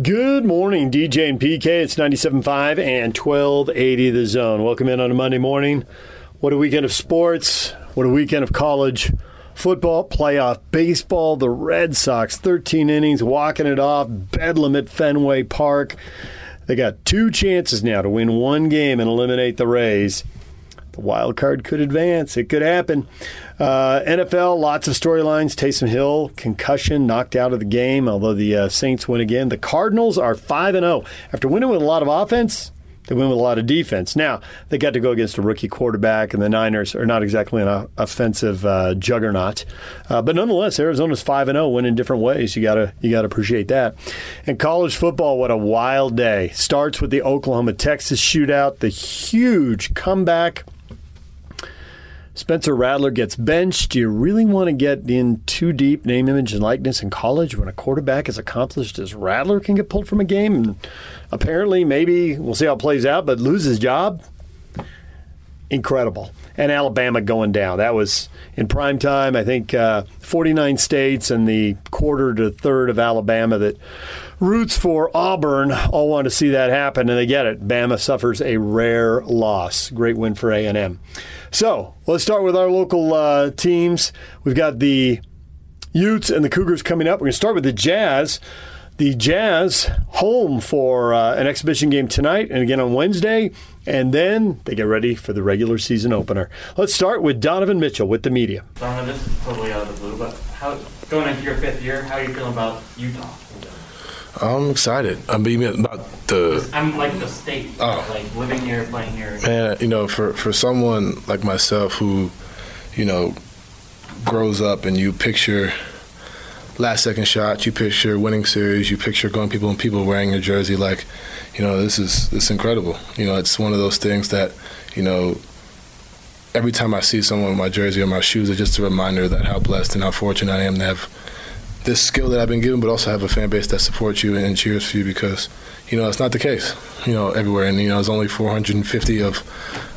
Good morning, DJ and PK. It's 97.5 and 1280 The Zone. Welcome in on a Monday morning. What a weekend of sports. What a weekend of college football, playoff baseball. The Red Sox, 13 innings, walking it off. Bedlam at Fenway Park. They got two chances now to win one game and eliminate the Rays. The wild card could advance. It could happen. Uh, NFL, lots of storylines. Taysom Hill, concussion, knocked out of the game, although the uh, Saints win again. The Cardinals are 5 and 0. After winning with a lot of offense, they win with a lot of defense. Now, they got to go against a rookie quarterback, and the Niners are not exactly an offensive uh, juggernaut. Uh, but nonetheless, Arizona's 5 0, win in different ways. You got to you gotta appreciate that. And college football, what a wild day. Starts with the Oklahoma Texas shootout, the huge comeback Spencer Rattler gets benched. Do you really want to get in too deep name, image, and likeness in college when a quarterback as accomplished as Rattler can get pulled from a game? And apparently, maybe we'll see how it plays out, but lose his job? Incredible. And Alabama going down. That was in prime time. I think uh, 49 states and the quarter to third of Alabama that roots for Auburn all want to see that happen, and they get it. Bama suffers a rare loss. Great win for A&M. So let's start with our local uh, teams. We've got the Utes and the Cougars coming up. We're going to start with the Jazz. The Jazz home for uh, an exhibition game tonight and again on Wednesday, and then they get ready for the regular season opener. Let's start with Donovan Mitchell with the media. Donovan, this is totally out of the blue, but how going into your fifth year, how are you feeling about Utah? I'm excited. I mean about the. I'm like the state. Oh. Like living here, playing here. Man, you know, for for someone like myself who, you know, grows up and you picture last second shots, you picture winning series, you picture going people and people wearing your jersey. Like, you know, this is this incredible. You know, it's one of those things that, you know, every time I see someone with my jersey or my shoes, it's just a reminder that how blessed and how fortunate I am to have this skill that I've been given, but also have a fan base that supports you and cheers for you because, you know, it's not the case, you know, everywhere. And, you know, there's only 450 of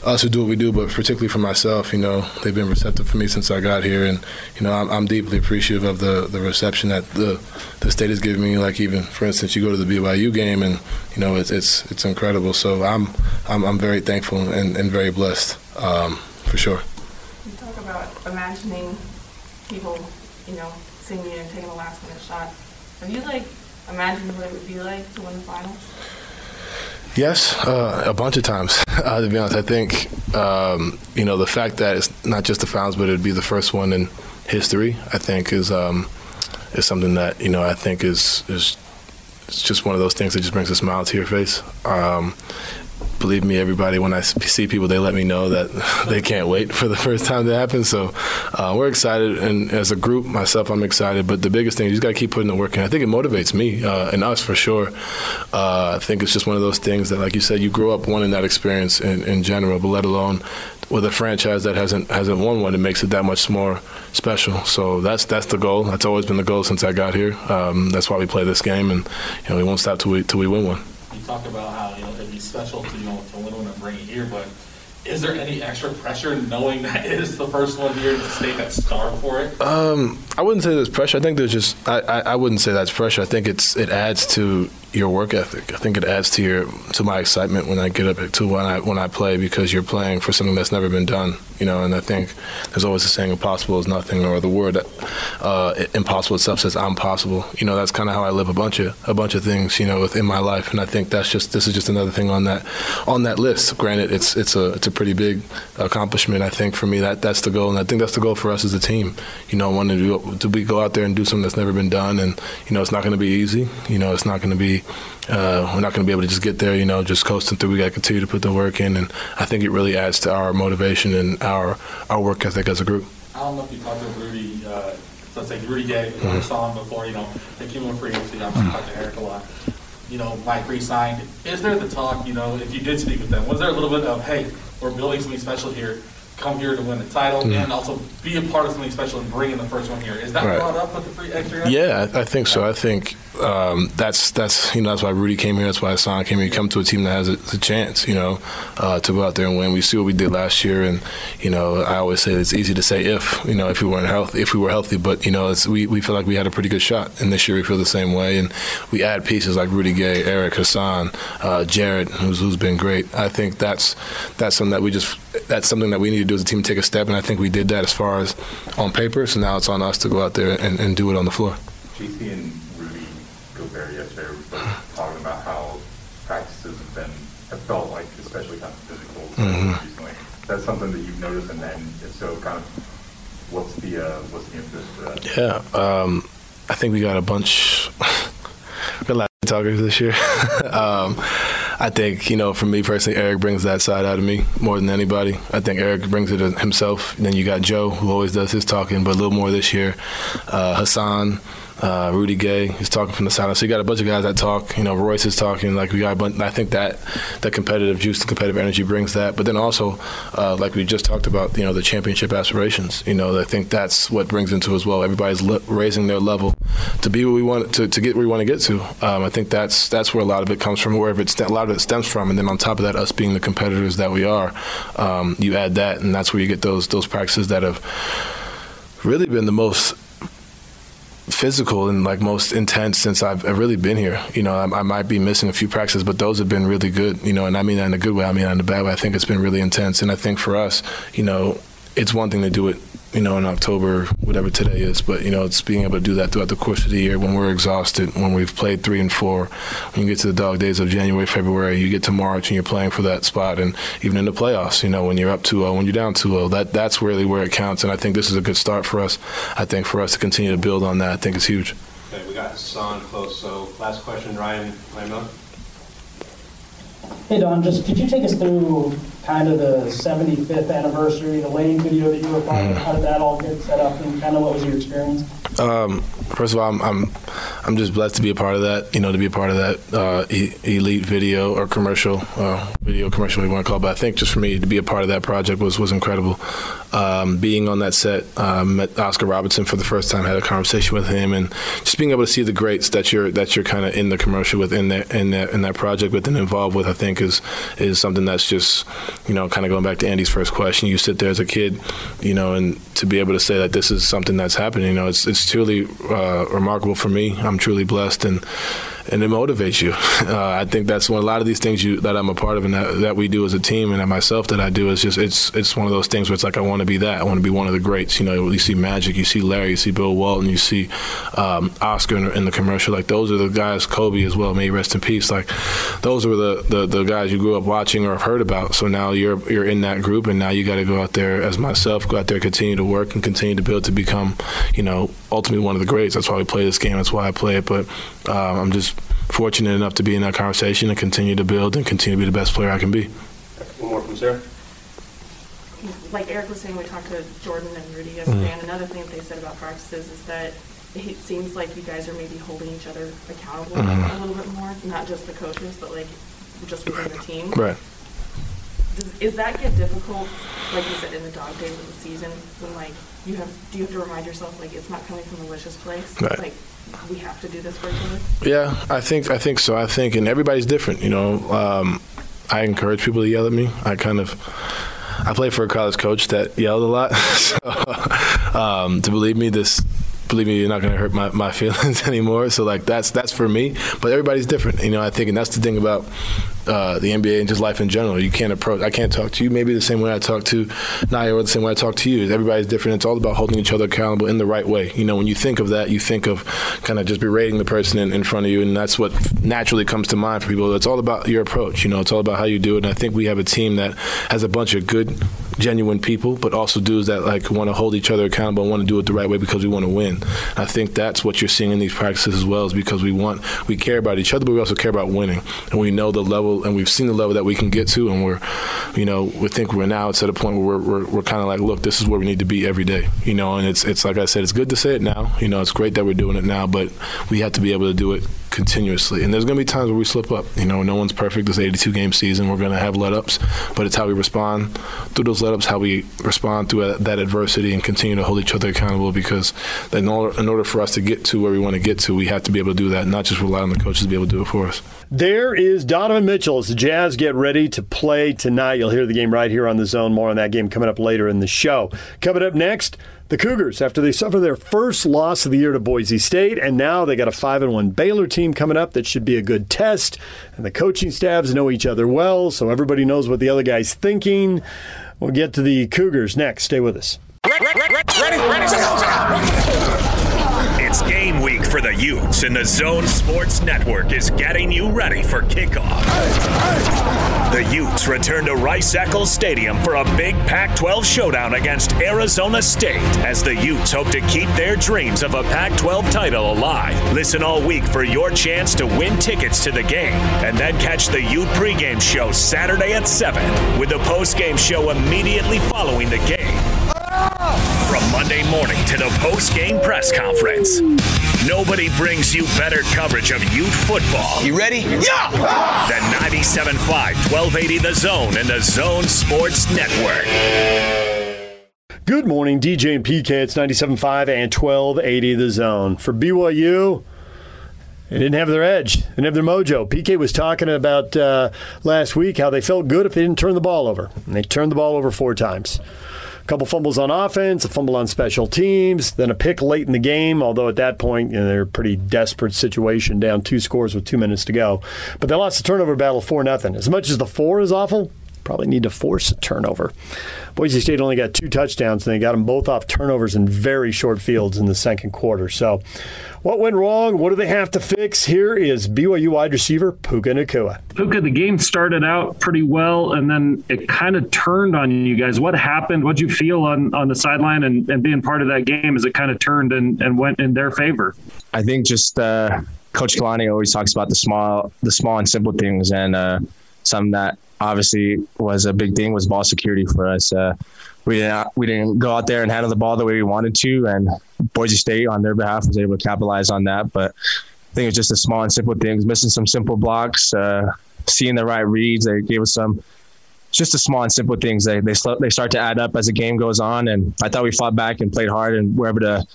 us who do what we do, but particularly for myself, you know, they've been receptive for me since I got here. And, you know, I'm, I'm deeply appreciative of the, the reception that the, the state has given me. Like, even, for instance, you go to the BYU game and, you know, it's, it's, it's incredible. So I'm, I'm, I'm very thankful and, and very blessed, um, for sure. You talk about imagining people, you know, and taking a last minute shot. Have you like imagined what it would be like to win the finals? Yes, uh, a bunch of times. Uh, to be honest, I think um, you know the fact that it's not just the finals, but it'd be the first one in history. I think is um, is something that you know I think is is it's just one of those things that just brings a smile to your face. Um, believe me, everybody, when I see people, they let me know that they can't wait for the first time to happen. So uh, we're excited, and as a group, myself, I'm excited. But the biggest thing, is you just got to keep putting the work in. I think it motivates me uh, and us for sure. Uh, I think it's just one of those things that, like you said, you grow up wanting that experience in, in general, but let alone with a franchise that hasn't hasn't won one, it makes it that much more special. So that's that's the goal. That's always been the goal since I got here. Um, that's why we play this game, and you know we won't stop till we till we win one talked about how you know it'd be special to you know to win and bring it here, but is there any extra pressure knowing that it is the first one here in the state that's starved for it? Um, I wouldn't say there's pressure. I think there's just I, I, I, wouldn't say that's pressure. I think it's it adds to your work ethic. I think it adds to your to my excitement when I get up to when I when I play because you're playing for something that's never been done. You know, and I think there's always a saying "impossible is nothing," or the word uh, "impossible" itself says "I'm possible." You know, that's kind of how I live a bunch of a bunch of things. You know, within my life, and I think that's just this is just another thing on that on that list. Granted, it's it's a it's a pretty big accomplishment. I think for me that that's the goal, and I think that's the goal for us as a team. You know, wanting to do, to be go out there and do something that's never been done, and you know, it's not going to be easy. You know, it's not going to be uh, we're not going to be able to just get there, you know, just coasting through. We got to continue to put the work in, and I think it really adds to our motivation and our our work ethic as a group. I don't know if you talked to Rudy. Uh, let's say Rudy Gay, mm-hmm. saw him before. You know, they came in free agency. Mm-hmm. talked to Eric a lot. You know, Mike re-signed. Is there the talk? You know, if you did speak with them, was there a little bit of, hey, we're building something special here come here to win the title mm-hmm. and also be a part of something special and bring in the first one here. Is that right. brought up with the free extra? Yeah, I think so. I think um, that's that's you know that's why Rudy came here. That's why Hassan came here. Come to a team that has a, a chance, you know, uh, to go out there and win. We see what we did last year, and you know, I always say it's easy to say if you know if we weren't healthy, if we were healthy, but you know, we we feel like we had a pretty good shot, and this year we feel the same way. And we add pieces like Rudy Gay, Eric Hassan, uh, Jared, who's who's been great. I think that's that's something that we just that's something that we need to do as a team, to take a step, and I think we did that as far as on paper. So now it's on us to go out there and, and do it on the floor. And Gobert yesterday were both talking about how practices have been, have felt like especially kind of physical Mhm. recently. That's something that you've noticed, and then if so, kind of, what's the, uh, what's the impetus for that? Yeah, um, I think we got a bunch. we got a lot of talkers this year. um, I think you know, for me personally, Eric brings that side out of me more than anybody. I think Eric brings it himself. And then you got Joe, who always does his talking, but a little more this year. Uh, Hassan. Uh, Rudy Gay is talking from the silence. So you got a bunch of guys that talk. You know, Royce is talking. Like we got a bunch. I think that that competitive juice, the competitive energy brings that. But then also, uh, like we just talked about, you know, the championship aspirations. You know, I think that's what brings into as well. Everybody's le- raising their level to be what we want to, to get where we want to get to. Um, I think that's that's where a lot of it comes from, wherever it's a lot of it stems from, and then on top of that, us being the competitors that we are, um, you add that, and that's where you get those those practices that have really been the most physical and like most intense since I've, really been here. You know, I, I, might be missing a few practices, but those have been really good. You know, and I mean that in a good way. I mean that in a bad way. I think it's been really intense, and I think for us, you know, it's one thing to do it you know, in October, whatever today is. But you know, it's being able to do that throughout the course of the year when we're exhausted, when we've played three and four. When you get to the dog days of January, February, you get to March and you're playing for that spot, and even in the playoffs, you know, when you're up 2-0, when you're down 2-0, that that's really where it counts. And I think this is a good start for us. I think for us to continue to build on that, I think it's huge. Okay, we got Hassan close. So last question, Ryan, Ryan Miller. Hey Don, just could you take us through kind of the 75th anniversary, the wedding video that you were part of? How did that all get set up, and kind of what was your experience? Um, first of all, I'm, I'm I'm just blessed to be a part of that. You know, to be a part of that uh, elite video or commercial, uh, video commercial, you want to call it. But I think just for me to be a part of that project was was incredible. Um, being on that set, um, met Oscar Robertson for the first time, had a conversation with him, and just being able to see the greats that you're that you're kind of in the commercial with, in that in that in that project with and involved with, I think is is something that's just you know kind of going back to Andy's first question. You sit there as a kid, you know, and to be able to say that this is something that's happening, you know, it's it's truly uh, remarkable for me. I'm truly blessed and and it motivates you. Uh, I think that's one a lot of these things you that I'm a part of and that, that we do as a team and myself that I do is just it's it's one of those things where it's like I want to be that. I want to be one of the greats. You know, you see Magic, you see Larry, you see Bill Walton, you see um, Oscar in, in, the commercial. Like those are the guys. Kobe as well. May rest in peace. Like those were the, the the guys you grew up watching or have heard about. So now you're you're in that group and now you got to go out there as myself, go out there, continue to work and continue to build to become, you know, ultimately one of the greats. That's why we play this game. That's why I play it. But um, I'm just fortunate enough to be in that conversation and continue to build and continue to be the best player I can be. One more from Sarah. Like Eric was saying, we talked to Jordan and Rudy yesterday, mm-hmm. and another thing that they said about practices is that it seems like you guys are maybe holding each other accountable mm-hmm. a little bit more, not just the coaches, but like just within the team. Right. Does, is that get difficult, like you said, in the dog days of the season, when like you have, do you have to remind yourself like it's not coming from a malicious place? Right. Like we have to do this each. Yeah, I think I think so. I think, and everybody's different. You know, um, I encourage people to yell at me. I kind of. I played for a college coach that yelled a lot. so, um, to believe me, this believe me, you're not going to hurt my, my feelings anymore. So like that's that's for me. But everybody's different, you know. I think, and that's the thing about uh, the NBA and just life in general. You can't approach. I can't talk to you maybe the same way I talk to Naya or the same way I talk to you. Everybody's different. It's all about holding each other accountable in the right way. You know, when you think of that, you think of kind of just berating the person in, in front of you, and that's what naturally comes to mind for people. It's all about your approach. You know, it's all about how you do it. And I think we have a team that has a bunch of good genuine people, but also dudes that like want to hold each other accountable and want to do it the right way because we want to win. I think that's what you're seeing in these practices as well, is because we want we care about each other, but we also care about winning, and we know the level, and we've seen the level that we can get to, and we're, you know, we think we're now it's at a point where we're we're, we're kind of like, look, this is where we need to be every day, you know, and it's it's like I said, it's good to say it now, you know, it's great that we're doing it now, but we have to be able to do it continuously. And there's going to be times where we slip up. You know, no one's perfect. This 82 game season, we're going to have let ups, but it's how we respond through those let ups, how we respond through that adversity and continue to hold each other accountable because in order, in order for us to get to where we want to get to, we have to be able to do that, not just rely on the coaches to be able to do it for us. There is Donovan Mitchell as the Jazz get ready to play tonight. You'll hear the game right here on the zone. More on that game coming up later in the show. Coming up next, the Cougars after they suffer their first loss of the year to Boise State, and now they got a five and one Baylor team coming up that should be a good test. And the coaching staffs know each other well, so everybody knows what the other guy's thinking. We'll get to the Cougars next. Stay with us. Ready, ready, ready, it's game week for the Utes, and the Zone Sports Network is getting you ready for kickoff. The Utes return to Rice Eccles Stadium for a big Pac 12 showdown against Arizona State as the Utes hope to keep their dreams of a Pac 12 title alive. Listen all week for your chance to win tickets to the game, and then catch the Ute pregame show Saturday at 7 with the postgame show immediately following the game. From Monday morning to the post-game press conference, nobody brings you better coverage of Ute football. You ready? Yeah! The 97.5, 1280 The Zone and the Zone Sports Network. Good morning, DJ and PK. It's 97.5 and 1280 The Zone. For BYU, they didn't have their edge. They didn't have their mojo. PK was talking about uh, last week how they felt good if they didn't turn the ball over. And they turned the ball over four times. A couple fumbles on offense, a fumble on special teams, then a pick late in the game. Although at that point, you know, they're a pretty desperate situation, down two scores with two minutes to go. But they lost the turnover battle four nothing. As much as the four is awful, probably need to force a turnover. Boise State only got two touchdowns, and they got them both off turnovers in very short fields in the second quarter. So what went wrong? What do they have to fix? Here is BYU wide receiver Puka Nacua. Puka, the game started out pretty well, and then it kind of turned on you guys. What happened? What did you feel on, on the sideline and, and being part of that game as it kind of turned and, and went in their favor? I think just uh, Coach Kalani always talks about the small, the small and simple things, and uh, something that obviously was a big thing was ball security for us. Uh, we didn't we didn't go out there and handle the ball the way we wanted to, and Boise State on their behalf was able to capitalize on that. But I think it's just the small and simple things, missing some simple blocks, uh, seeing the right reads. They gave us some just the small and simple things. They they they start to add up as the game goes on, and I thought we fought back and played hard and were able to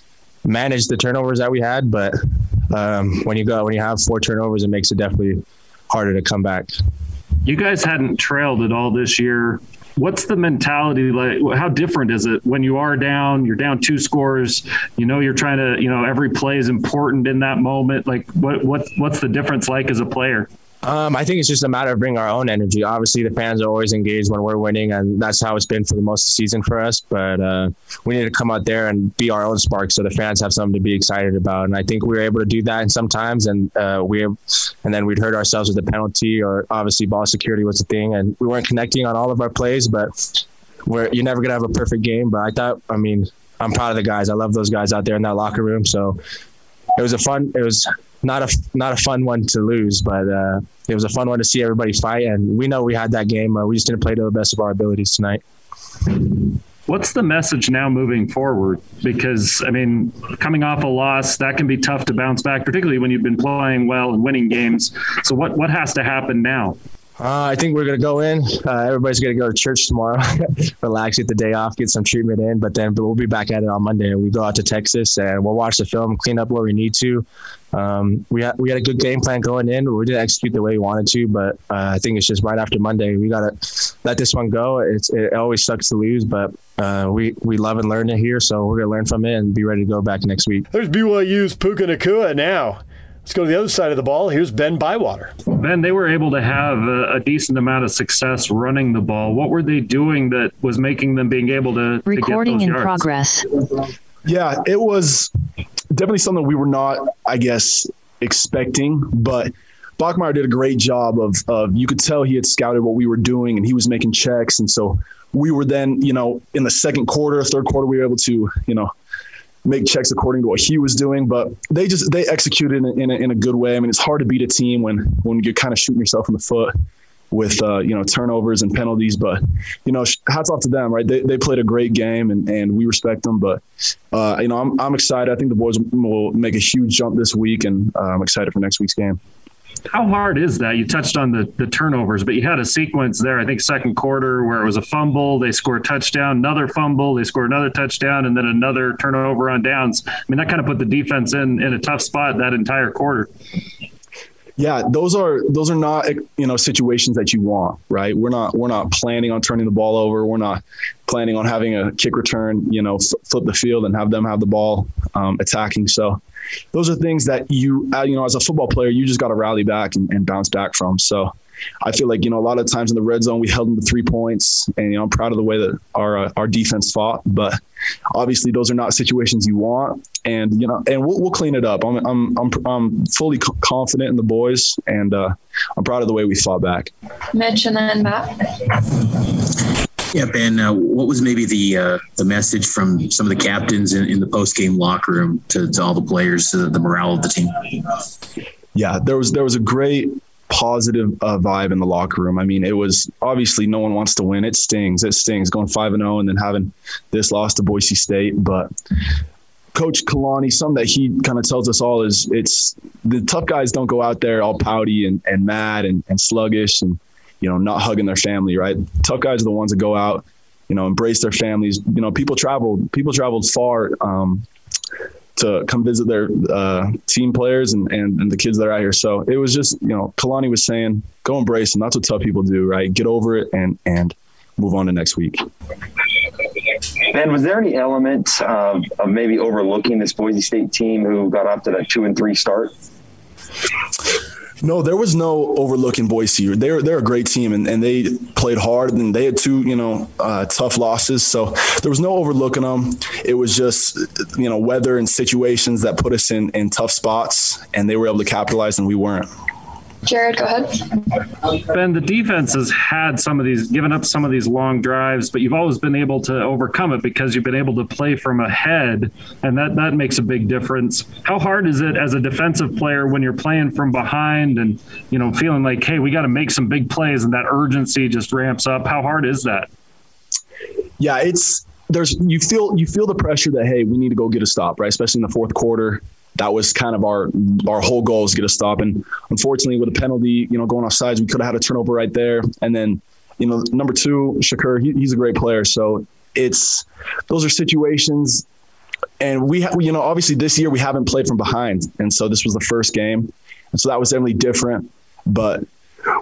manage the turnovers that we had. But um, when you go when you have four turnovers, it makes it definitely harder to come back. You guys hadn't trailed at all this year what's the mentality like? How different is it when you are down? You're down two scores. You know you're trying to. You know every play is important in that moment. Like what what what's the difference like as a player? Um, I think it's just a matter of bringing our own energy. Obviously, the fans are always engaged when we're winning, and that's how it's been for the most of the season for us. But uh, we need to come out there and be our own spark, so the fans have something to be excited about. And I think we were able to do that. Sometimes, and uh, we, and then we'd hurt ourselves with the penalty, or obviously ball security was the thing, and we weren't connecting on all of our plays. But we're you're never gonna have a perfect game. But I thought, I mean, I'm proud of the guys. I love those guys out there in that locker room. So it was a fun. It was not a not a fun one to lose, but uh, it was a fun one to see everybody fight. And we know we had that game. Uh, we just didn't play to the best of our abilities tonight. What's the message now moving forward? Because I mean, coming off a loss, that can be tough to bounce back, particularly when you've been playing well and winning games. So what what has to happen now? Uh, I think we're gonna go in. Uh, everybody's gonna go to church tomorrow, relax, get the day off, get some treatment in. But then, we'll be back at it on Monday. We go out to Texas and we'll watch the film, clean up where we need to. Um, we had we had a good game plan going in. We didn't execute the way we wanted to, but uh, I think it's just right after Monday. We gotta let this one go. It's it always sucks to lose, but uh, we we love and learn it here, so we're gonna learn from it and be ready to go back next week. There's BYU's Puka Nacua now. Let's go to the other side of the ball. Here's Ben Bywater. Ben, they were able to have a, a, decent amount of success running the ball. What were they doing that was making them being able to recording to in yards? progress? Yeah, it was definitely something we were not, I guess, expecting, but. Bachmeier did a great job of, of you could tell he had scouted what we were doing and he was making checks and so we were then you know in the second quarter third quarter we were able to you know make checks according to what he was doing. But they just they executed in in a, in a good way. I mean, it's hard to beat a team when when you're kind of shooting yourself in the foot. with uh, you know turnovers and penalties. But you know, hats off to them, right? They, they played a great game, and, and we respect them. But uh, you know, I'm I'm excited. I think the boys will make a huge jump this week, and uh, I'm excited for next week's game. How hard is that? You touched on the, the turnovers, but you had a sequence there, I think, second quarter where it was a fumble, they score a touchdown, another fumble, they score another touchdown, and then another turnover on downs. I mean, that kind of put the defense in, in a tough spot that entire quarter yeah, those are those are not you know situations that you want, right? We're not we're not planning on turning the ball over. We're not planning on having a kick return, you know, flip the field and have them have the ball um, attacking. So those are things that you uh, you know as a football player you just got to rally back and, and bounce back from. So I feel like you know a lot of times in the red zone we held them to three points, and you know I'm proud of the way that our uh, our defense fought. But obviously those are not situations you want, and you know and we'll, we'll clean it up. I'm I'm I'm, I'm fully confident in the boys, and uh, I'm proud of the way we fought back. Mitch and then Matt. Yeah, Ben. Uh, what was maybe the uh, the message from some of the captains in, in the post game locker room to, to all the players, to the morale of the team? Yeah, there was there was a great positive uh, vibe in the locker room. I mean, it was obviously no one wants to win. It stings. It stings going five and zero oh and then having this loss to Boise State. But Coach Kalani, something that he kind of tells us all is it's the tough guys don't go out there all pouty and, and mad and, and sluggish and you know not hugging their family. Right? Tough guys are the ones that go out, you know, embrace their families. You know, people traveled people traveled far. Um, to come visit their uh, team players and, and, and the kids that are out here. So it was just, you know, Kalani was saying, go embrace them. That's what tough people do, right? Get over it and, and move on to next week. And was there any element of maybe overlooking this Boise State team who got off to that two and three start? No, there was no overlooking Boise. They're they're a great team, and, and they played hard, and they had two you know uh, tough losses. So there was no overlooking them. It was just you know weather and situations that put us in in tough spots, and they were able to capitalize, and we weren't. Jared, go ahead. Ben, the defense has had some of these, given up some of these long drives, but you've always been able to overcome it because you've been able to play from ahead, and that that makes a big difference. How hard is it as a defensive player when you're playing from behind and you know feeling like, hey, we got to make some big plays, and that urgency just ramps up? How hard is that? Yeah, it's there's you feel you feel the pressure that hey, we need to go get a stop, right? Especially in the fourth quarter that was kind of our our whole goal is get a stop. And unfortunately, with a penalty, you know, going off sides, we could have had a turnover right there. And then, you know, number two, Shakir, he, he's a great player. So it's those are situations. And we, ha- you know, obviously this year we haven't played from behind, and so this was the first game, and so that was definitely different. But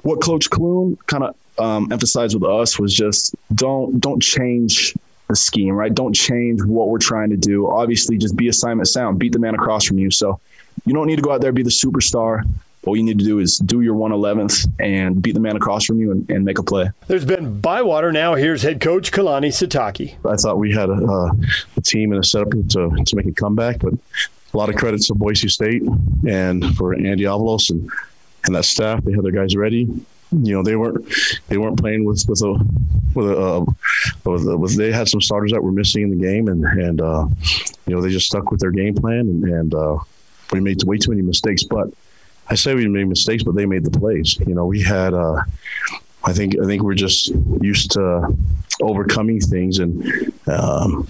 what Coach Kloon kind of um, emphasized with us was just don't don't change the scheme, right? Don't change what we're trying to do. Obviously, just be assignment sound, beat the man across from you. So you don't need to go out there be the superstar. All you need to do is do your 111th and beat the man across from you and, and make a play. There's Ben Bywater. Now here's head coach Kalani Sitake. I thought we had a, uh, a team and a setup to, to make a comeback, but a lot of credit to Boise State and for Andy Avalos and, and that staff. They had their guys ready you know they weren't they weren't playing with with a with a uh, they had some starters that were missing in the game and and uh, you know they just stuck with their game plan and, and uh, we made way too many mistakes but I say we made mistakes but they made the plays. You know we had uh, I think I think we're just used to overcoming things and um,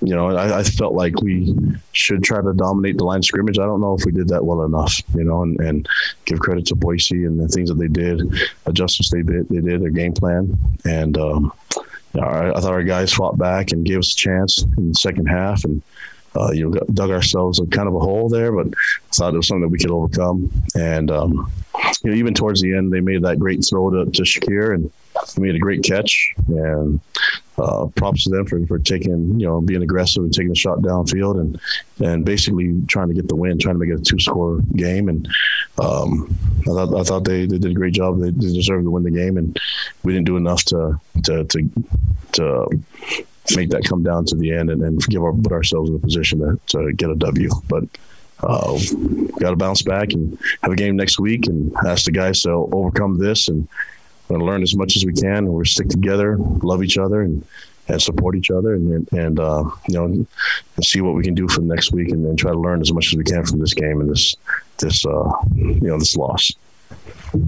you know, I, I, felt like we should try to dominate the line of scrimmage. I don't know if we did that well enough, you know, and, and give credit to Boise and the things that they did, adjustments they did, they did, their game plan. And, um, you know, I, I, thought our guys fought back and gave us a chance in the second half and, uh, you know, dug ourselves a kind of a hole there, but I thought it was something that we could overcome. And, um, you know, even towards the end, they made that great throw to, to Shakir and made a great catch. And uh, props to them for, for taking, you know, being aggressive and taking a shot downfield and and basically trying to get the win, trying to make it a two score game. And um, I thought I thought they, they did a great job. They, deserved to win the game, and we didn't do enough to to to, to make that come down to the end and, and give our, put ourselves in a position to, to get a W. But uh, got to bounce back and have a game next week and ask the guys to overcome this and we're going to learn as much as we can. and We're stick together, love each other, and and support each other, and and uh, you know, and see what we can do for next week, and then try to learn as much as we can from this game and this this uh, you know this loss.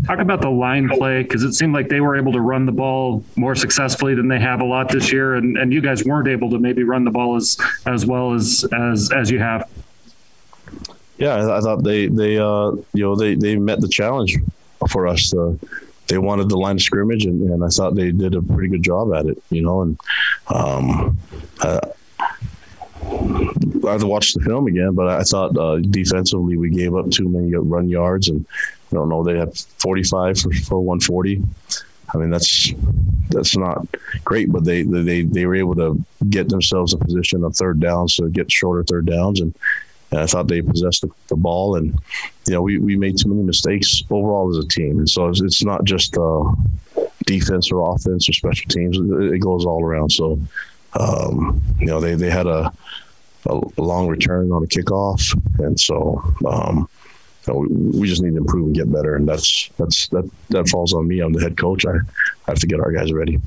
Talk about the line play because it seemed like they were able to run the ball more successfully than they have a lot this year, and, and you guys weren't able to maybe run the ball as as well as as as you have. Yeah, I, I thought they they uh, you know they they met the challenge for us. To, they wanted the line of scrimmage, and, and I thought they did a pretty good job at it. You know, and um, uh, I have to watch the film again, but I thought uh, defensively we gave up too many run yards, and I don't know they had 45 for, for 140. I mean that's that's not great, but they they they were able to get themselves a position of third downs to get shorter third downs, and, and I thought they possessed the, the, ball, and you know we, we made too many mistakes overall as a team, and so it's, it's not just uh, defense or offense or special teams; it, it goes all around. So um, you know they they had a a, long return on a kickoff, and so um, you know, we, we, just need to improve and get better. And that's that's that that falls on me. I'm the head coach. I, I have to get our guys ready.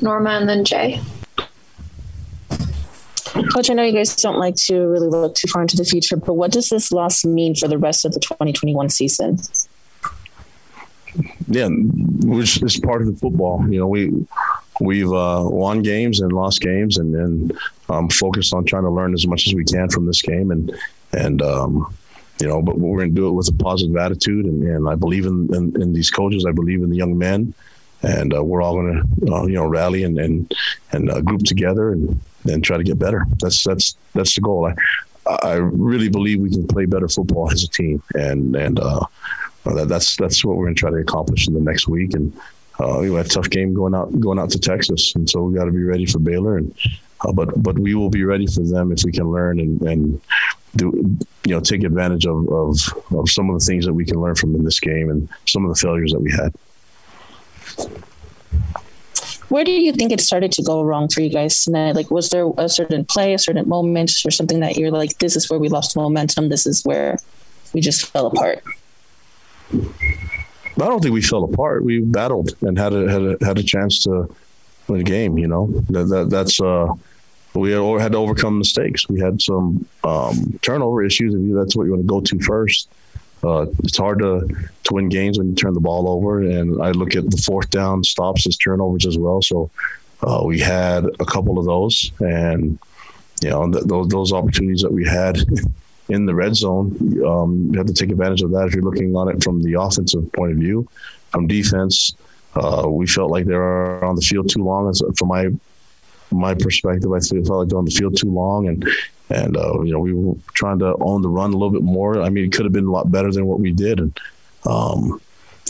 Norma and then Jay. Coach, I know you guys don't like to really look too far into the future, but what does this loss mean for the rest of the 2021 season? Yeah, which is part of the football. You know, we we've uh, won games and lost games, and then um, focused on trying to learn as much as we can from this game, and and um, you know, but we're going to do it with a positive attitude, and, and I believe in, in, in these coaches. I believe in the young men, and uh, we're all going to uh, you know rally and and and uh, group together and and try to get better. That's that's that's the goal. I I really believe we can play better football as a team, and and uh, that, that's that's what we're going to try to accomplish in the next week, and uh, we had a tough game going out going out to Texas, and so we got to be ready for Baylor. And uh, but but we will be ready for them if we can learn and, and do you know take advantage of, of of some of the things that we can learn from in this game and some of the failures that we had. Where do you think it started to go wrong for you guys tonight? Like, was there a certain play, a certain moment, or something that you're like, this is where we lost momentum, this is where we just fell apart? I don't think we fell apart. We battled and had a had a had a chance to win a game. You know that, that that's uh we had to overcome mistakes. We had some um, turnover issues. If that's what you want to go to first, uh, it's hard to to win games when you turn the ball over. And I look at the fourth down stops as turnovers as well. So uh, we had a couple of those, and you know th- those those opportunities that we had in the red zone. Um, you have to take advantage of that if you're looking on it from the offensive point of view. From defense, uh, we felt like they were on the field too long. As, from my my perspective, I feel felt like they're on the field too long, and and uh, you know we were trying to own the run a little bit more. I mean, it could have been a lot better than what we did, and um,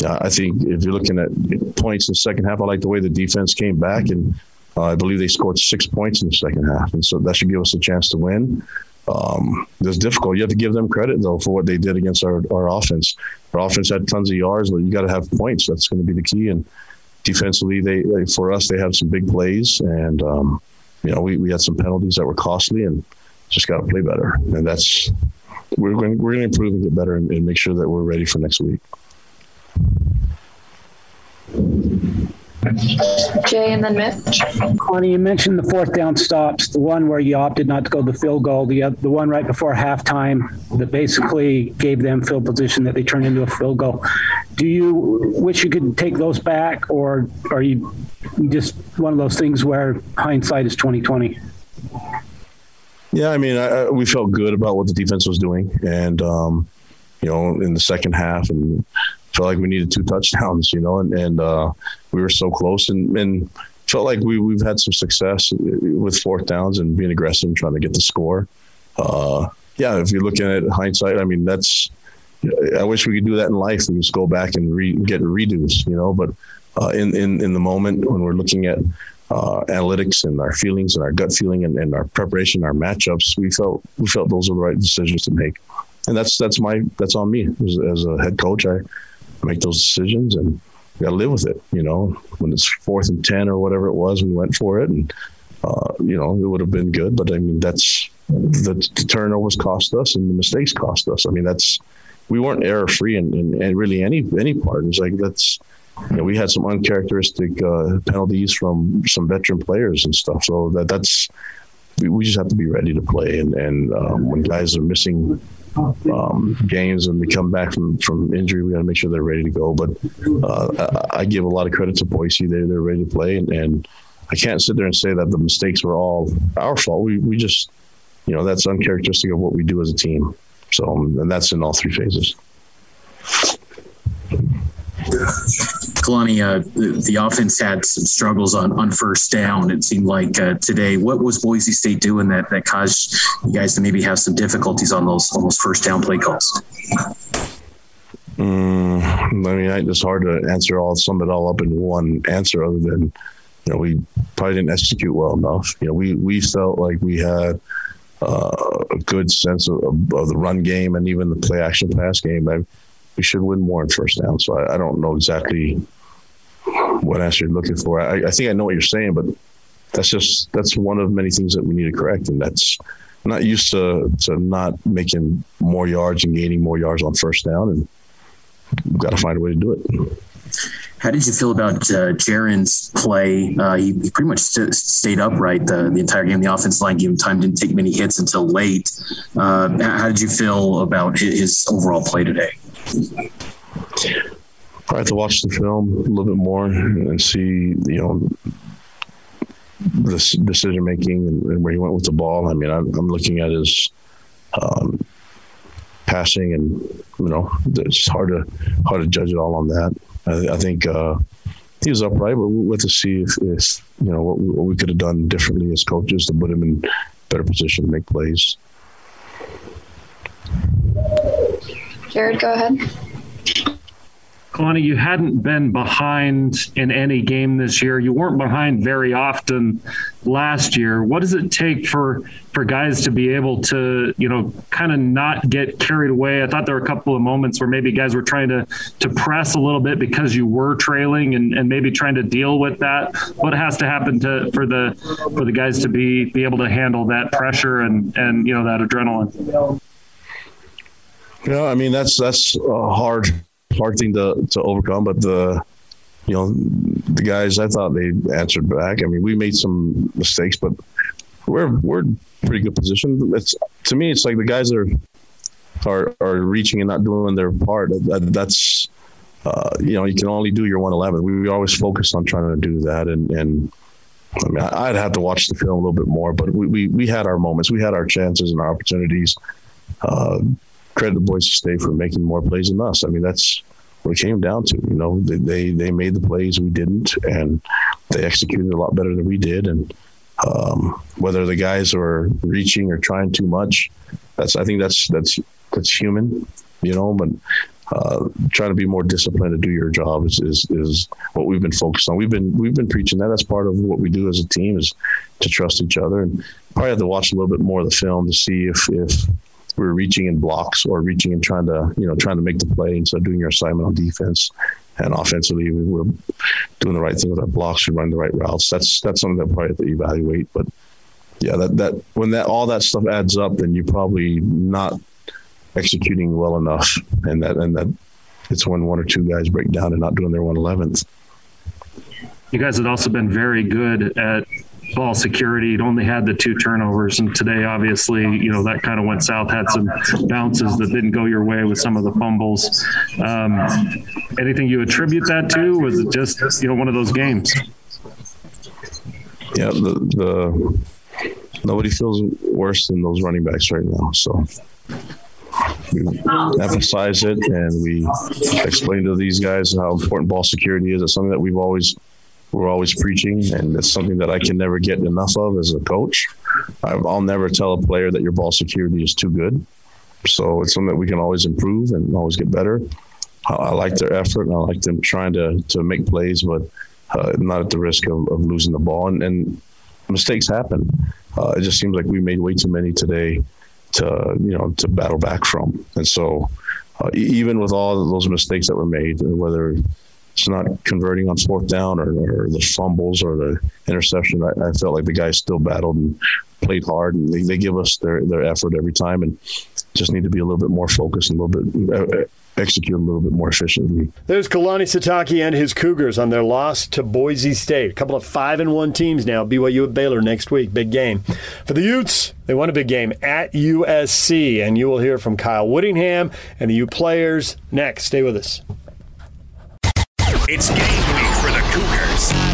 I think if you're looking at points in the second half, I like the way the defense came back, and uh, I believe they scored six points in the second half, and so that should give us a chance to win um, it's difficult. You have to give them credit though for what they did against our, our offense. Our offense had tons of yards, but you got to have points. That's going to be the key. And defensively, they, they for us they have some big plays, and um, you know we, we had some penalties that were costly, and just got to play better. And that's we're going we're going to improve and get better and, and make sure that we're ready for next week. Jay and then Mitch. Connie, you mentioned the fourth down stops, the one where you opted not to go the field goal, the the one right before halftime that basically gave them field position that they turned into a field goal. Do you wish you could take those back, or are you just one of those things where hindsight is twenty twenty? Yeah, I mean, I, we felt good about what the defense was doing, and um, you know, in the second half, and felt like we needed two touchdowns, you know, and, and uh, we were so close and, and felt like we, we've had some success with fourth downs and being aggressive and trying to get the score. Uh, yeah, if you're looking at hindsight, I mean, that's, I wish we could do that in life and just go back and re, get redos, you know, but uh, in, in, in the moment when we're looking at uh, analytics and our feelings and our gut feeling and, and our preparation, our matchups, we felt, we felt those were the right decisions to make. And that's, that's my, that's on me as, as a head coach. I, make those decisions and you got to live with it. You know, when it's fourth and 10 or whatever it was, we went for it and, uh, you know, it would have been good. But I mean, that's the, the, turnovers cost us and the mistakes cost us. I mean, that's, we weren't error free in, in, in, really any, any part. It's like, that's, we had some uncharacteristic uh, penalties from some veteran players and stuff. So that that's, we, just have to be ready to play. And, and um, when guys are missing um, games and we come back from, from injury, we got to make sure they're ready to go. But uh, I, I, give a lot of credit to Boise. They, they're ready to play. And, and, I can't sit there and say that the mistakes were all our fault. We, we just, you know, that's uncharacteristic of what we do as a team. So, and that's in all three phases. Kalani, uh, the, offense had some struggles on, on first down. It seemed like uh, today. What was Boise State doing that that caused you guys to maybe have some difficulties on those on those first down play calls? Mm, I mean, it's hard to answer all sum it all up in one answer, other than you know we probably didn't execute well enough. You know, we we felt like we had uh, a good sense of, of, the run game and even the play action pass game. I, we should win more in first down. So I, I don't know exactly what answer you're looking for. I, I, think I know what you're saying, but that's just that's one of many things that we need to correct, and that's not used to to not making more yards and gaining more yards on first down, and we've got to find a way to do it. How did you feel about uh, Jaren's play? Uh, he, he, pretty much st- stayed upright the, the entire game. The offensive line gave him time, didn't take many hits until late. Uh, how did you feel about his overall play today? I have to watch the film a little bit more and see, you know, the decision making and, where he went with the ball. I mean, I'm, I'm looking at his um, passing, and you know, it's hard to hard to judge it all on that. I, I think uh, he was upright, but we'll have to see if, if you know what what we could have done differently as coaches to put him in better position to make plays. Jared, go ahead. Kalani, you hadn't been behind in any game this year. You weren't behind very often last year. What does it take for for guys to be able to, you know, kind of not get carried away? I thought there were a couple of moments where maybe guys were trying to to press a little bit because you were trailing and, and maybe trying to deal with that. What has to happen to for the for the guys to be be able to handle that pressure and and you know that adrenaline? Yeah, I mean that's that's a hard hard thing to to overcome, but the you know the guys I thought they answered back. I mean, we made some mistakes, but we're we're pretty good position. It's to me, it's like the guys are are are reaching and not doing their part. That, that's uh, you know you can only do your 111. We, we always focus on trying to do that, and and I mean I'd have to watch the film a little bit more, but we we, we had our moments, we had our chances and our opportunities. Uh, credit to Boise State for making more plays than us. I mean, that's what it came down to. You know, they, they, they made the plays, we didn't, and they executed a lot better than we did. And um, whether the guys were reaching or trying too much, that's I think that's that's that's human, you know. But uh, trying to be more disciplined to do your job is, is is what we've been focused on. We've been we've been preaching that. That's part of what we do as a team is to trust each other. And probably have to watch a little bit more of the film to see if if we are reaching in blocks or reaching and trying to, you know, trying to make the play instead of doing your assignment on defense. And offensively, we were doing the right thing with our blocks and running the right routes. That's that's something that probably have to evaluate. But yeah, that that when that all that stuff adds up, then you're probably not executing well enough, and that and that it's when one or two guys break down and not doing their one eleventh. You guys had also been very good at ball security. It only had the two turnovers, and today, obviously, you know that kind of went south. Had some bounces that didn't go your way with some of the fumbles. Um, anything you attribute that to? Was it just you know one of those games? Yeah, the, the nobody feels worse than those running backs right now. So we emphasize it and we explain to these guys how important ball security is. It's something that we've always we're always preaching, and it's something that I can never get enough of as a coach. I'll never tell a player that your ball security is too good. So it's something that we can always improve and always get better. I like their effort, and I like them trying to to make plays, but uh, not at the risk of, of losing the ball. And, and mistakes happen. Uh, it just seems like we made way too many today to you know to battle back from. And so, uh, even with all those mistakes that were made, whether it's not converting on fourth down or, or the fumbles or the interception. I, I, felt like the guys still battled and played hard, and they, they give us their, their effort every time, and just need to be a little bit more focused, a little bit uh, execute a little bit more efficiently. There's Kalani Sitake and his Cougars on their loss to Boise State. A couple of five and one teams now. BYU at Baylor next week. Big game for the Utes. They won a big game at USC, and you will hear from Kyle Whittingham and the U players next. Stay with us. It's game week for the Cougars.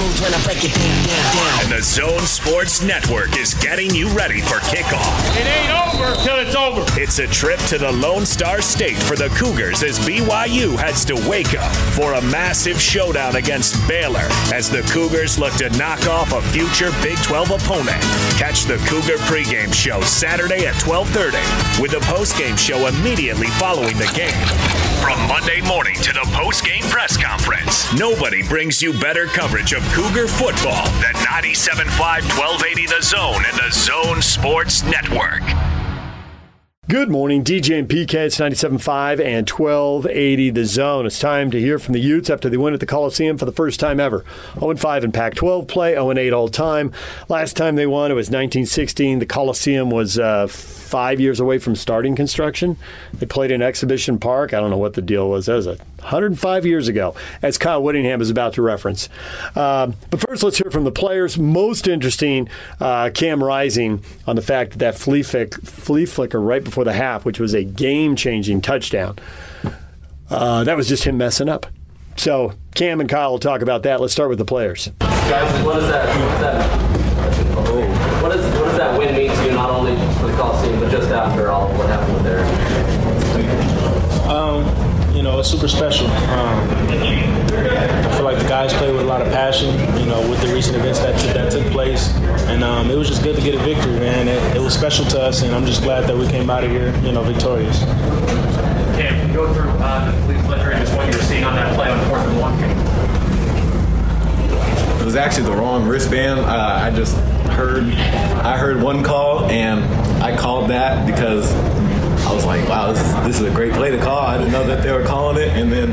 And the Zone Sports Network is getting you ready for kickoff. It ain't over till it's over. It's a trip to the Lone Star State for the Cougars as BYU heads to Waco for a massive showdown against Baylor as the Cougars look to knock off a future Big 12 opponent. Catch the Cougar pregame show Saturday at 12:30 with the postgame show immediately following the game. From Monday morning to the postgame press conference, nobody brings you better coverage of Cougar football than 97.5 1280 The Zone and the Zone Sports Network. Good morning, DJ and PK. It's 97.5 and 1280 The Zone. It's time to hear from the Utes after they win at the Coliseum for the first time ever. 0 5 in Pac 12 play, 0 8 all time. Last time they won, it was 1916. The Coliseum was uh, five years away from starting construction. They played in Exhibition Park. I don't know what the deal was. That was 105 years ago, as Kyle Whittingham is about to reference. Um, but first, let's hear from the players. Most interesting, uh, Cam Rising on the fact that that flea, flick, flea flicker right before the half, which was a game changing touchdown, uh, that was just him messing up. So Cam and Kyle will talk about that. Let's start with the players. Guys, what what, that, what, is, what does that win mean to you, not only for the Coliseum, but just after all what happened with there? Um, you know, it's super special. Um, I feel like the guys played with a lot of passion, you know, with the recent events that, t- that took place. And um, it was just good to get a victory, man. It, it, was special to us, and I'm just glad that we came out of here, you know, victorious. Cam, go through uh, the flea flicker and just what you were seeing on that play on fourth and one. It was actually the wrong wristband. Uh, I just heard, I heard one call, and I called that because I was like, wow, this is, this is a great play to call. I didn't know that they were calling it. And then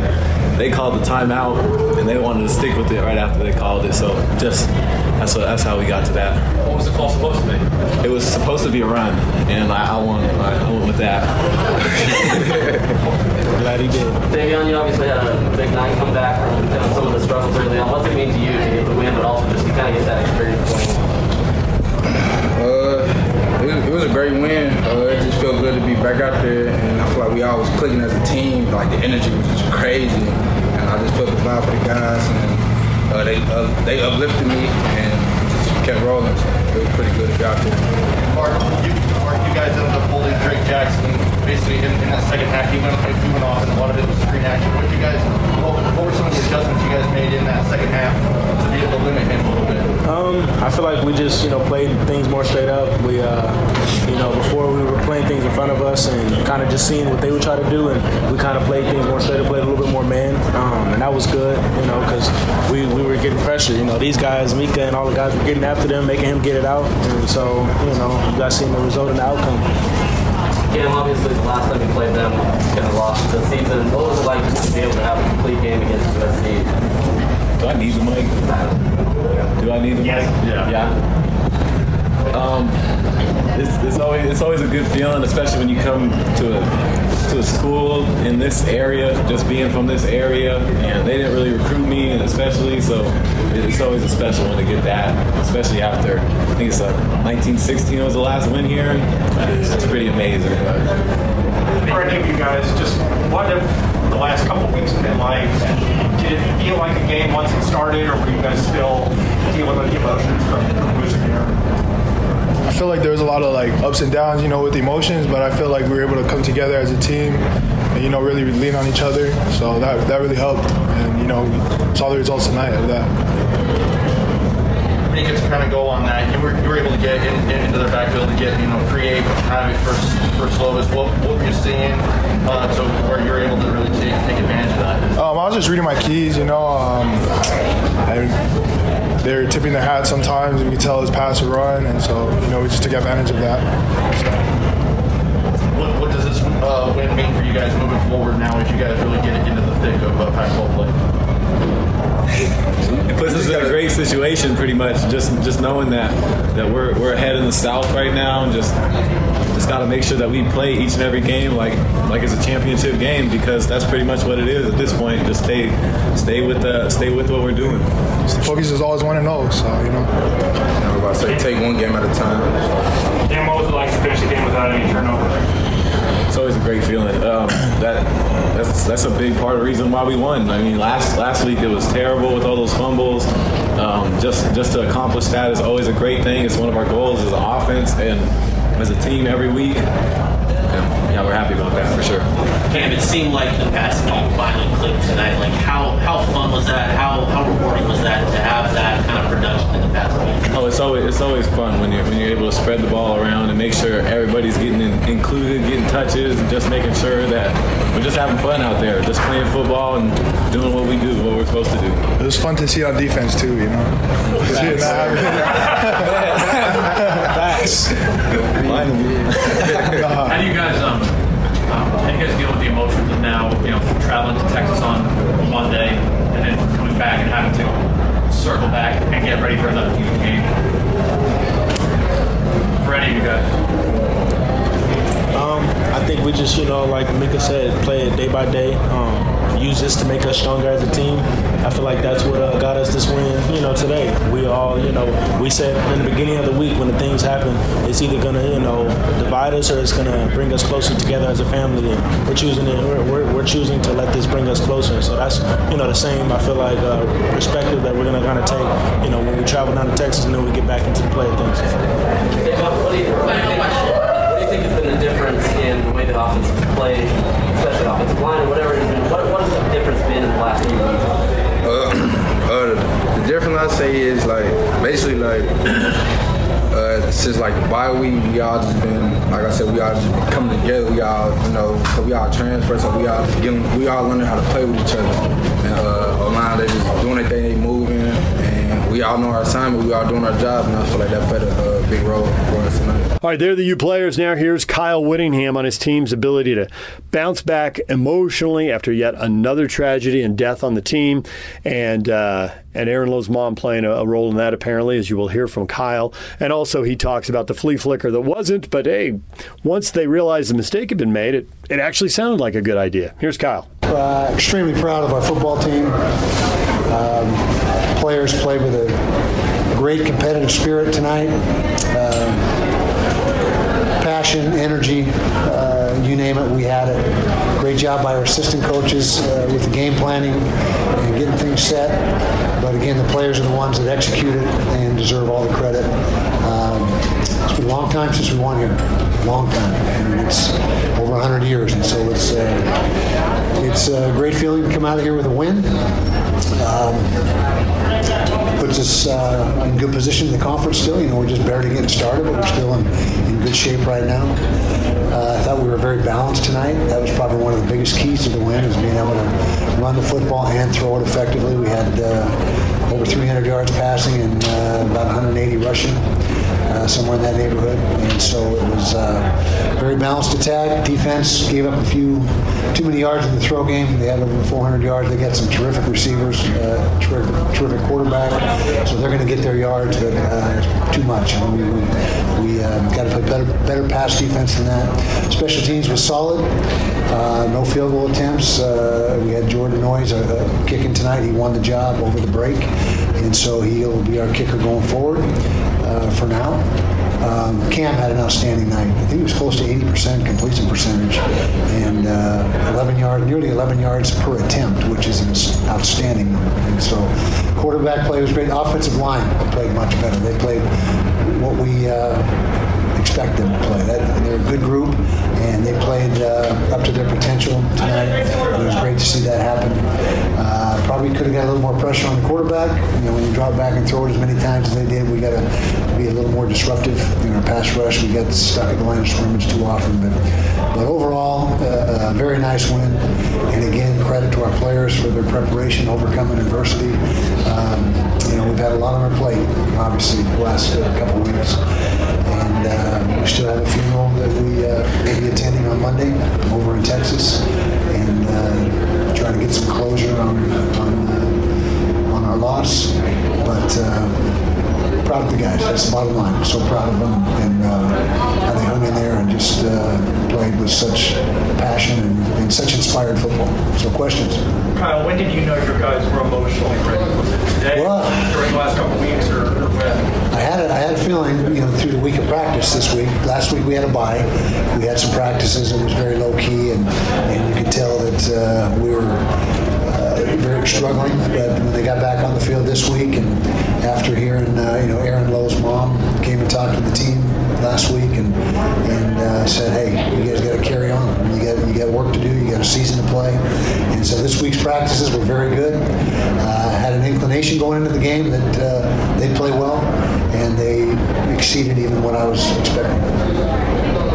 they called the timeout, and they wanted to stick with it right after they called it. So just that's what, that's how we got to that. What was the call supposed to be? It was supposed to be a run, and I, I won. I, I went with that. Glad he did. Davion, you obviously had a big night come back from some of the struggles early on. What What's it mean to you to get the win, but also just to kind of get that experience the energy was just crazy, and I just felt the vibe for the guys, and uh, they uh, they uplifted me and just kept rolling. So it was pretty good out there. Mark, you, Mark, you guys ended up holding Drake Jackson basically in, in that second half. He went, he went off, and a lot of it was screen action. What you guys, what, what were some of the adjustments you guys made in that second half to be able to limit him a little bit? Um, I feel like we just, you know, played things more straight up. We, uh, you know, before we were playing things in front of us and kind of just seeing what they would try to do, and we kind of played things more straight up, played a little bit more man, um, and that was good, you know, because we, we were getting pressure. You know, these guys, Mika and all the guys were getting after them, making him get it out, and so, you know, you guys seen the result and the outcome. Cam, obviously the last time you played them, kind of lost the season. What was it like to be able to have a complete game against USC? Do I need the mic? Do I need the yes. mic? Yeah. Yeah. Um, it's, it's always it's always a good feeling, especially when you come to a to a school in this area, just being from this area, and they didn't really recruit me, especially so it's always a special one to get that, especially after I think it's like 1916 was the last win here. It's pretty amazing. For any of you guys, just what have the last couple weeks been like? Did it feel like a game once it started, or were you guys still dealing with the emotions from, from losing here? I feel like there was a lot of like ups and downs, you know, with emotions, but I feel like we were able to come together as a team and you know really lean on each other. So that that really helped, and you know saw the results tonight of that. When you get to kind of go on that, you were you were able to get in, in, into their backfield to get you know create kind of first first slowest. What what were you seeing uh, to where you were able to really take, take advantage of that? Um, I was just reading my keys, you know. Um, I, they're tipping their hat sometimes. We could tell it's pass or run, and so you know we just took advantage of that. So. What, what, does this uh, win mean for you guys moving forward now as you guys really get into the thick of uh, Pac-12 play? it puts us in a great situation, pretty much. Just just knowing that that we're we're ahead in the South right now, and just just got to make sure that we play each and every game like like it's a championship game because that's pretty much what it is at this point. Just stay stay with the stay with what we're doing. The focus is always one and zero, so you know. I was about to say take one game at a time. Dan, what was it like to finish the game without any turnover? It's always a great feeling. Um, that that's that's a big part of the reason why we won. I mean, last last week it was terrible with all those fumbles. Um, just just to accomplish that is always a great thing. It's one of our goals as an offense and as a team every week. And, yeah, we're happy about that for sure. Cam, it seemed like the passing game finally clicked tonight. Like, how how fun was that? How how rewarding was that to have that kind of production in the passing game? Oh, it's always it's always fun when you're when you're able to spread the ball around and make sure everybody's getting in, included, getting touches, and just making sure that we're just having fun out there, just playing football and doing what we do, what we're supposed to do. It was fun to see on defense too, you know. Facts. Facts. How do you guys um, um, how do you guys deal with the emotions of now you know traveling to Texas on Monday and then coming back and having to circle back and get ready for another huge game? For any of you guys. Um, I think we just, you know, like Mika said, play it day by day. Um, use this to make us stronger as a team. I feel like that's what uh, got us this win, you know, today. We all, you know, we said in the beginning of the week when the things happen, it's either going to, you know, divide us or it's going to bring us closer together as a family. And we're choosing it. We're, we're, choosing to let this bring us closer. So that's, you know, the same, I feel like, uh, perspective that we're going to kind of take, you know, when we travel down to Texas and then we get back into the play of things. What do you think has been the difference in the way the offense played, especially offensive line or whatever it has been? What, what has the difference been in the last few weeks? Uh, uh, the difference I say is like basically like uh, since like the bye week, we all just been like I said, we all just been coming together. We all you know, so we all transfer, so we all just getting, we all learning how to play with each other. And uh, online, they just doing their thing, they moving, and we all know our assignment. We all doing our job, and I feel like that played a big role for us tonight. All right, there are the U players. Now here's Kyle Whittingham on his team's ability to bounce back emotionally after yet another tragedy and death on the team, and uh, and Aaron Lowe's mom playing a, a role in that apparently, as you will hear from Kyle. And also he talks about the flea flicker that wasn't, but hey, once they realized the mistake had been made, it it actually sounded like a good idea. Here's Kyle. Uh, extremely proud of our football team. Um, players played with a great competitive spirit tonight. Um, passion, energy, uh, you name it, we had it. Great job by our assistant coaches uh, with the game planning and getting things set. But again, the players are the ones that executed and deserve all the credit. Um, it's been a long time since we won here. Long time. I mean, it's over 100 years, and so it's uh, it's a great feeling to come out of here with a win. Um, puts us uh, in good position in the conference still. You know, we're just barely getting started, but we're still in, in good shape right now. Uh, I thought we were very balanced tonight. That was probably one of the biggest keys to the win is being able to run the football and throw it effectively. We had uh, over 300 yards passing and uh, about 180 rushing. Uh, somewhere in that neighborhood, and so it was uh, very balanced attack. Defense gave up a few too many yards in the throw game. They had over 400 yards. They got some terrific receivers, uh, terrific, terrific quarterback, so they're going to get their yards, but uh, too much. I mean, we we, we got to play better better pass defense than that. Special teams was solid. Uh, no field goal attempts. Uh, we had Jordan Noyes uh, uh, kicking tonight. He won the job over the break, and so he'll be our kicker going forward uh, for now. Um, Cam had an outstanding night. I think it was close to 80% completion percentage and uh, 11 yard, nearly 11 yards per attempt, which is an outstanding number. And so, quarterback play was great. Offensive line played much better. They played what we uh, expect them to play. That, they're a good group, and they played uh, up to their potential tonight. It was great to see that happen. Uh, probably could have got a little more pressure on the quarterback. You know, when you drop back and throw it as many times as they did, we got to be a little more disruptive in our pass rush. We got stuck at the line of scrimmage too often, but but overall, uh, a very nice win. And again, credit to our players for their preparation, overcoming adversity. Um, we've had a lot on our plate, obviously, the last uh, couple of weeks. And uh, we still have a funeral that we uh, will be attending on Monday over in Texas, and uh, trying to get some closure on, on uh, loss, but uh, proud of the guys. That's the bottom line. So proud of them and uh, how they hung in there and just uh, played with such passion and, and such inspired football. So questions? Kyle, when did you know your guys were emotionally ready? Was it today, during the last couple of weeks, or, or when? I had a, I had a feeling, you know, through the week of practice this week. Last week we had a bye. We had some practices. It was very low key, and, and you could tell that uh, we were struggling. But when they got back on the field this week, and after hearing, uh, you know, Aaron Lowe's mom came and talked to the team last week and and uh, said, "Hey, you guys got to carry on. You got you got work to do. You got a season to play." And so this week's practices were very good. Uh, had an inclination going into the game that uh, they'd play well, and they exceeded even what I was expecting.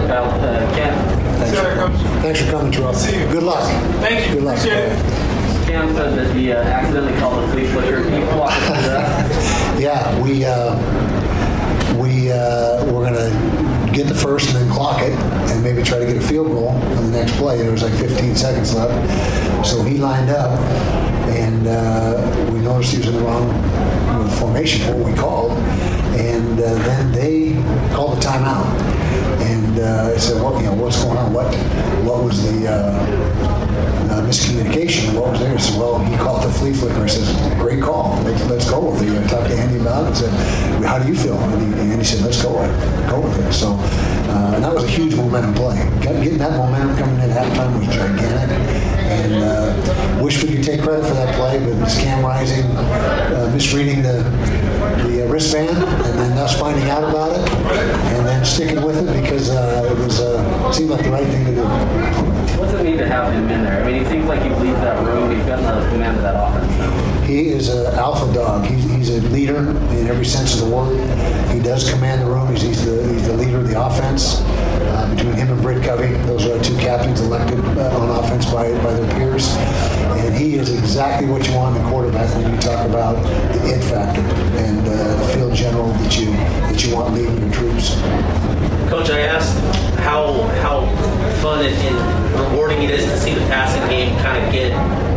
Kyle, uh, Cam. Thanks for, thanks for coming, Terrell. Good luck. Thank you. Good luck. Cam said that he uh, accidentally called the flea flicker. Can you walk us? Yeah, we uh, we uh, we're gonna get the first and then clock it, and maybe try to get a field goal on the next play. There was like 15 seconds left, so he lined up, and uh, we noticed he was in the wrong formation for what we called, and uh, then they called a timeout, and uh, I said, "What you know? What's going on? What what was the?" Miscommunication. What was there? He said, well, he caught the flea flicker. I said, great call. Let's, go with it. I talked to Andy about it and said, how do you feel? And he, and he said, let's go with it. Go with it. So uh, and that was a huge momentum play. Getting that momentum coming in at halftime was gigantic. And uh, wish we could take credit for that play, but Cam Rising uh, misreading the the uh, wristband, and then us finding out about it, and then sticking with it because uh, it was uh, seemed like the right thing to do. What's it mean to have him in there? I mean, he seems like he leads that room. He's got the command of that offense. He is an alpha dog. He's, he's a leader in every sense of the word. He does command the room. He's, he's, the, he's the leader of the offense. Uh, between him and Britt Covey, those are two captains elected uh, on offense by, by their peers. And he is exactly what you want in a quarterback when you talk about the it factor and uh, the field general that you that you want leading your troops. Coach, I asked how how fun and, and rewarding it is to see the passing game kind of get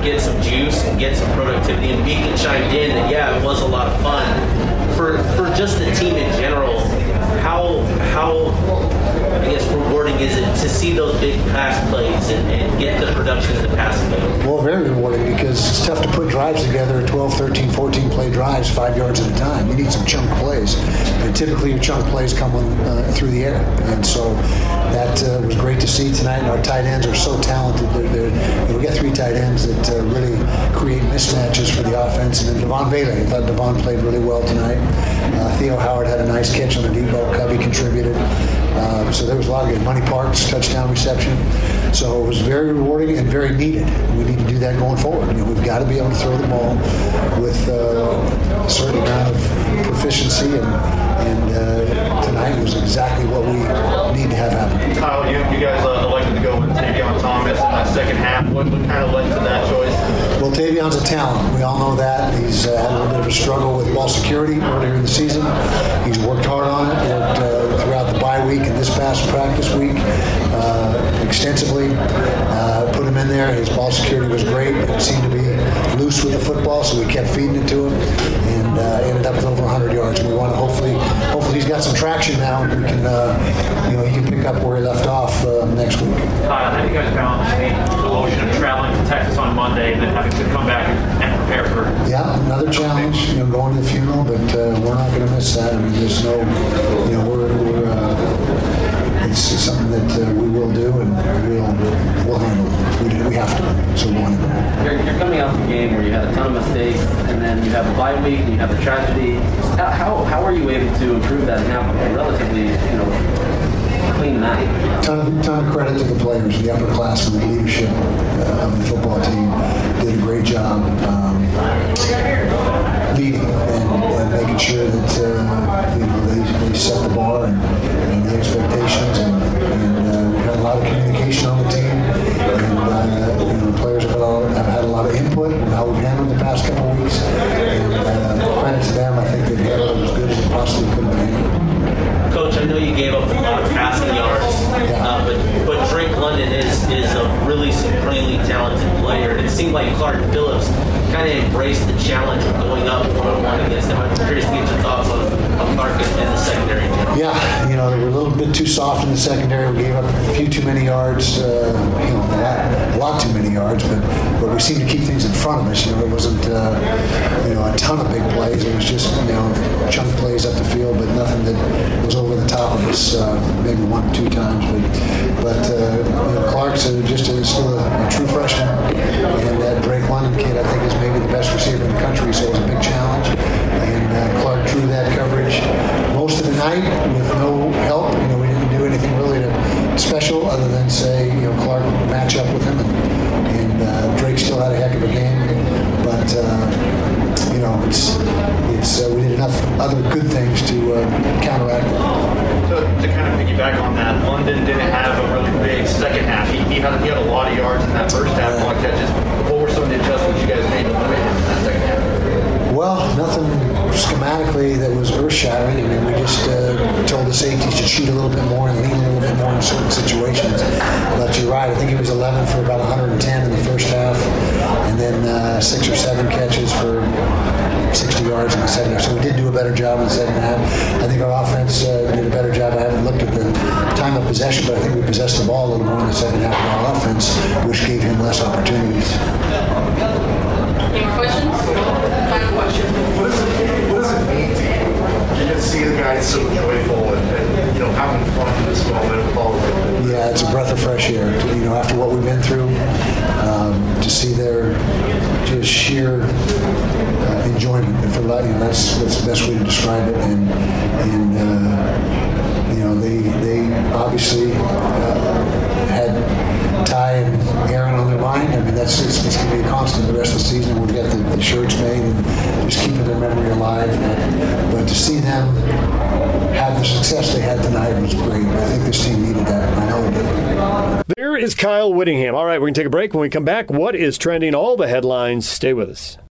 get some juice and get some productivity. And Beacon chimed in that yeah, it was a lot of fun. For for just the team in general, how how I guess rewarding is it to see those big pass plays and, and get the production in the passing game? Well, very rewarding because it's tough to put drives together, 12, 13, 14 play drives, five yards at a time. You need some chunk plays. And typically your chunk plays come uh, through the air. And so that uh, was great to see tonight. And our tight ends are so talented. They're, they're, we got three tight ends that uh, really create mismatches for the offense. And then Devaughn Vele, I thought Devaughn played really well tonight. Uh, Theo Howard had a nice catch on the deep ball. Covey contributed. Um, so there was a lot of good. Money Parks, touchdown reception. So it was very rewarding and very needed. We need to do that going forward. You know, we've got to be able to throw the ball with uh, a certain amount of proficiency, and, and uh, tonight was exactly what we need to have happen. Kyle, you, you guys uh, elected to go with Tavion Thomas in that second half. What, what kind of led to that choice? Well, Tavion's a talent. We all know that. He's uh, had a little bit of a struggle with ball security earlier in the season. He's worked hard on it worked, uh, throughout the bye week and this past practice week uh, extensively. Uh, put him in there. His ball security was great. He seemed to be loose with the football, so we kept feeding it to him and uh, ended up with over 100 yards. And we want to hopefully, hopefully he's got some traction now. And we can, uh, you know, he can pick up where he left off uh, next week. Kyle, how do you guys balance the emotion of traveling to Texas on Monday and then having to come back and, and prepare for Yeah, another challenge, you know, going to the funeral, but uh, we're not going to miss that. I mean, there's no, you know, we're, we're it's something that uh, we will do and we'll, we'll handle. We, we have to, so we'll handle it. You're, you're coming off a game where you had a ton of mistakes, and then you have a bye week, and you have a tragedy. How, how, how are you able to improve that and have a relatively, you know, clean night? Ton of, ton of credit to the players, the upperclassmen, the leadership uh, of the football team did a great job um, leading and, and making sure that uh, you know, they, they set the bar and, and. And, uh, we've had a lot of communication on the team. And uh, you know, the players have had, a lot, have had a lot of input in how we've handled the past couple of weeks. And uh, credit to them, I think they've handled it as good as it possibly could have been. Coach, I know you gave up a lot of passing yards, uh, but but Drake London is is a really supremely talented player. And it seemed like Clark Phillips kind of embraced the challenge of going up one on one against him. I'm curious to get your thoughts on, Clark and the secondary. Yeah, you know, they were a little bit too soft in the secondary. We gave up a few too many yards, uh, you know, a lot, a lot too many yards, but, but we seemed to keep things in front of us. You know, it wasn't, uh, you know, a ton of big plays. It was just, you know, chunk plays up the field, but nothing that was over the top of us, uh, maybe one, or two times. But, but uh, you know, Clark's just a, still a, a true freshman, and that Drake London kid, I think, is maybe the best receiver in the country, so it was a big challenge. Uh, Clark drew that coverage most of the night with no help. You know, we didn't do anything really to, special other than say, you know, Clark match up with him, and, and uh, Drake still had a heck of a game, but. Uh, you know, it's it's uh, we did enough other good things to uh, counteract it. To, to kind of piggyback on that, London didn't have a really big second half. He, he, had, he had a lot of yards in that first half. Like that, just what were some of the adjustments you guys made to limit him in that second half? Well, nothing schematically that was earth-shattering. I mean, we just uh, told the safeties to shoot a little bit more and lean a little bit more in certain situations. But you're right. I think he was 11 for about 110 in the first half, and then uh, six or seven catches for 60 yards in the second half. So we did do a better job in the second half. I think our offense uh, did a better job. I haven't looked at the time of possession, but I think we possessed the ball a little more in the second half of our offense, which gave him less opportunities. Any questions? Final question. What does it, what does it mean to you? You get to see the guys so joyful and, and you know having fun in this moment with all of them. Yeah, it's a breath of fresh air. You know, after what we've been through, um, to see their just sheer uh, enjoyment. For you know, that's that's the best way to describe it. And and uh, you know, they they obviously uh, had Ty and Aaron mind. I mean, that's it's, it's going to be a constant the rest of the season. We've got the, the shirts made and just keeping their memory alive. But, but to see them have the success they had tonight was great. I think this team needed that. I know it did. There is Kyle Whittingham. All right, we're going to take a break. When we come back, what is trending? All the headlines. Stay with us.